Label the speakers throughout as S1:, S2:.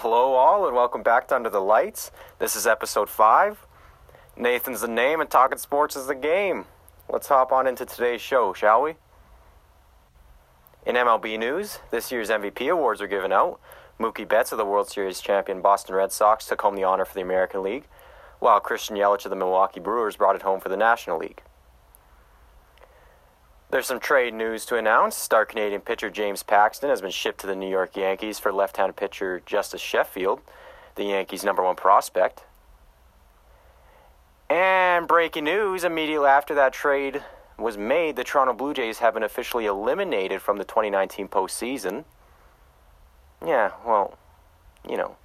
S1: Hello, all, and welcome back to Under the Lights. This is episode 5. Nathan's the name, and talking sports is the game. Let's hop on into today's show, shall we? In MLB news, this year's MVP awards are given out. Mookie Betts of the World Series champion Boston Red Sox took home the honor for the American League, while Christian Yelich of the Milwaukee Brewers brought it home for the National League. There's some trade news to announce. Star Canadian pitcher James Paxton has been shipped to the New York Yankees for left handed pitcher Justus Sheffield, the Yankees' number one prospect. And breaking news immediately after that trade was made, the Toronto Blue Jays have been officially eliminated from the 2019 postseason. Yeah, well, you know.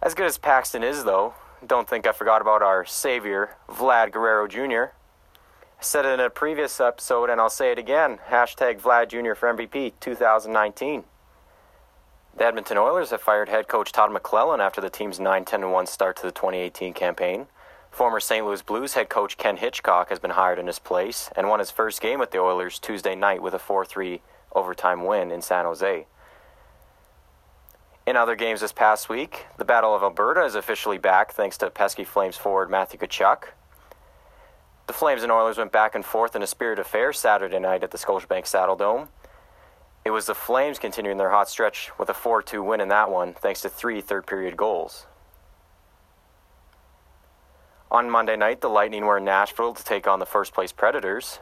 S1: As good as Paxton is, though, don't think I forgot about our savior, Vlad Guerrero Jr. I said it in a previous episode, and I'll say it again. Hashtag Vlad Jr. for MVP 2019. The Edmonton Oilers have fired head coach Todd McLellan after the team's 9 10 1 start to the 2018 campaign. Former St. Louis Blues head coach Ken Hitchcock has been hired in his place and won his first game with the Oilers Tuesday night with a 4 3 overtime win in San Jose. In other games this past week, the Battle of Alberta is officially back thanks to pesky Flames forward Matthew Tkachuk. The Flames and Oilers went back and forth in a spirit affair Saturday night at the Scotiabank Saddledome. It was the Flames continuing their hot stretch with a 4 2 win in that one, thanks to three third period goals. On Monday night, the Lightning were in Nashville to take on the first place Predators.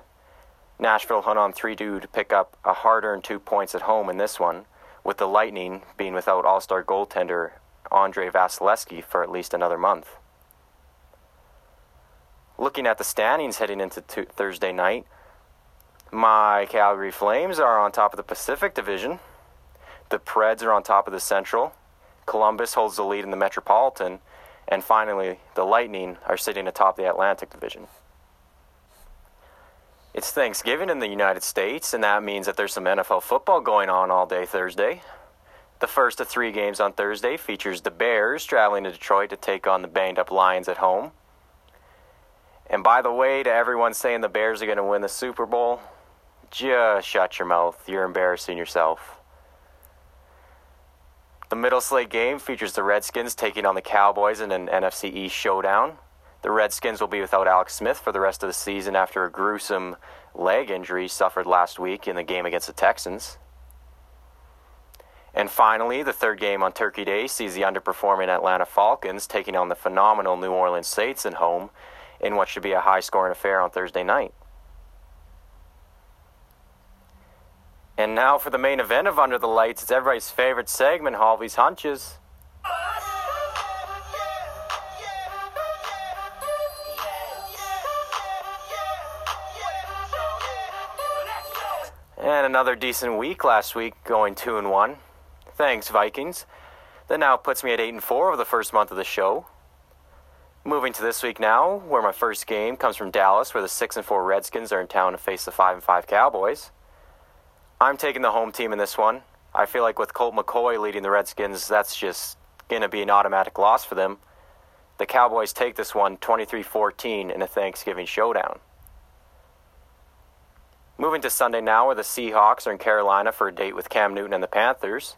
S1: Nashville hung on 3 2 to pick up a hard earned two points at home in this one, with the Lightning being without all star goaltender Andrei Vasilevskiy for at least another month. Looking at the standings heading into t- Thursday night, my Calgary Flames are on top of the Pacific Division. The Preds are on top of the Central. Columbus holds the lead in the Metropolitan. And finally, the Lightning are sitting atop the Atlantic Division. It's Thanksgiving in the United States, and that means that there's some NFL football going on all day Thursday. The first of three games on Thursday features the Bears traveling to Detroit to take on the banged up Lions at home. And by the way, to everyone saying the Bears are going to win the Super Bowl, just shut your mouth. You're embarrassing yourself. The middle slate game features the Redskins taking on the Cowboys in an NFC East showdown. The Redskins will be without Alex Smith for the rest of the season after a gruesome leg injury suffered last week in the game against the Texans. And finally, the third game on Turkey Day sees the underperforming Atlanta Falcons taking on the phenomenal New Orleans Saints at home in what should be a high scoring affair on Thursday night. And now for the main event of Under the Lights, it's everybody's favorite segment, Halvey's Hunches. And another decent week last week, going two and one. Thanks, Vikings. That now puts me at eight and four over the first month of the show. Moving to this week now, where my first game comes from Dallas, where the six and four Redskins are in town to face the five and five Cowboys. I'm taking the home team in this one. I feel like with Colt McCoy leading the Redskins, that's just going to be an automatic loss for them. The Cowboys take this one 23 14 in a Thanksgiving showdown. Moving to Sunday now, where the Seahawks are in Carolina for a date with Cam Newton and the Panthers.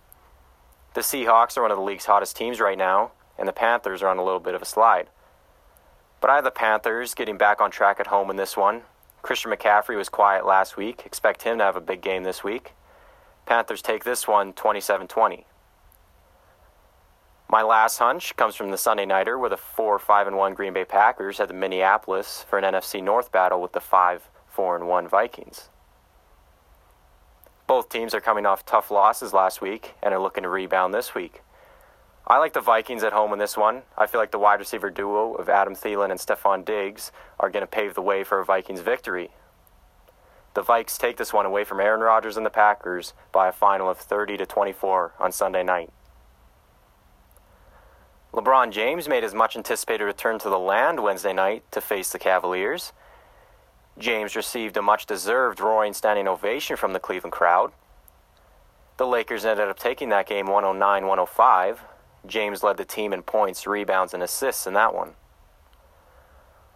S1: The Seahawks are one of the league's hottest teams right now, and the Panthers are on a little bit of a slide. But I have the Panthers getting back on track at home in this one. Christian McCaffrey was quiet last week. Expect him to have a big game this week. Panthers take this one 27 20. My last hunch comes from the Sunday Nighter, where the 4 5 and 1 Green Bay Packers head to Minneapolis for an NFC North battle with the 5 4 and 1 Vikings. Both teams are coming off tough losses last week and are looking to rebound this week. I like the Vikings at home in this one. I feel like the wide receiver duo of Adam Thielen and Stefon Diggs are going to pave the way for a Vikings victory. The Vikes take this one away from Aaron Rodgers and the Packers by a final of 30 to 24 on Sunday night. LeBron James made his much anticipated return to the land Wednesday night to face the Cavaliers. James received a much deserved roaring standing ovation from the Cleveland crowd. The Lakers ended up taking that game 109 105. James led the team in points, rebounds, and assists in that one.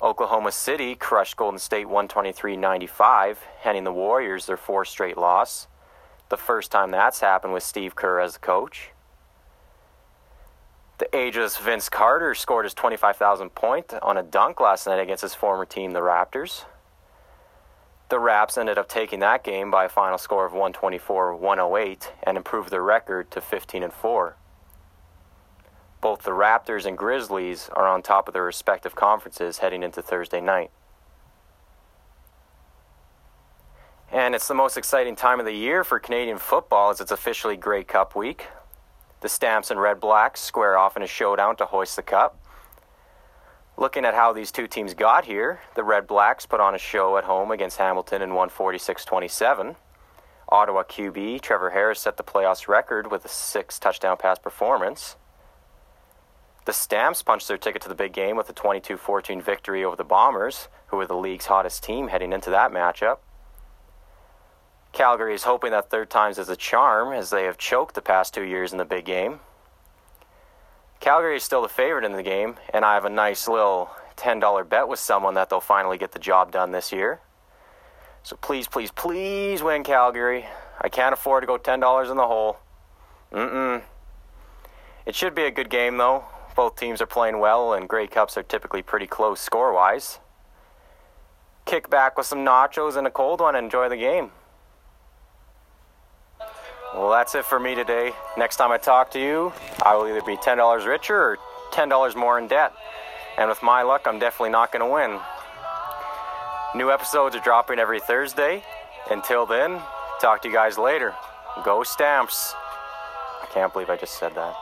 S1: Oklahoma City crushed Golden State 123 95, handing the Warriors their fourth straight loss. The first time that's happened with Steve Kerr as the coach. The ageless Vince Carter scored his 25,000 point on a dunk last night against his former team, the Raptors. The Raps ended up taking that game by a final score of 124-108 and improved their record to 15 and 4. Both the Raptors and Grizzlies are on top of their respective conferences heading into Thursday night. And it's the most exciting time of the year for Canadian football as it's officially Grey Cup week. The Stamps and Red Blacks square off in a showdown to hoist the cup. Looking at how these two teams got here, the Red Blacks put on a show at home against Hamilton and won 46 27. Ottawa QB Trevor Harris set the playoffs record with a six touchdown pass performance. The Stamps punched their ticket to the big game with a 22 14 victory over the Bombers, who were the league's hottest team heading into that matchup. Calgary is hoping that third time's is a charm as they have choked the past two years in the big game. Calgary is still the favorite in the game, and I have a nice little $10 bet with someone that they'll finally get the job done this year. So please, please, please win Calgary. I can't afford to go $10 in the hole. Mm-mm. It should be a good game, though. Both teams are playing well, and Grey Cups are typically pretty close score wise. Kick back with some nachos and a cold one and enjoy the game. Well, that's it for me today. Next time I talk to you, I will either be $10 richer or $10 more in debt. And with my luck, I'm definitely not going to win. New episodes are dropping every Thursday. Until then, talk to you guys later. Go Stamps. I can't believe I just said that.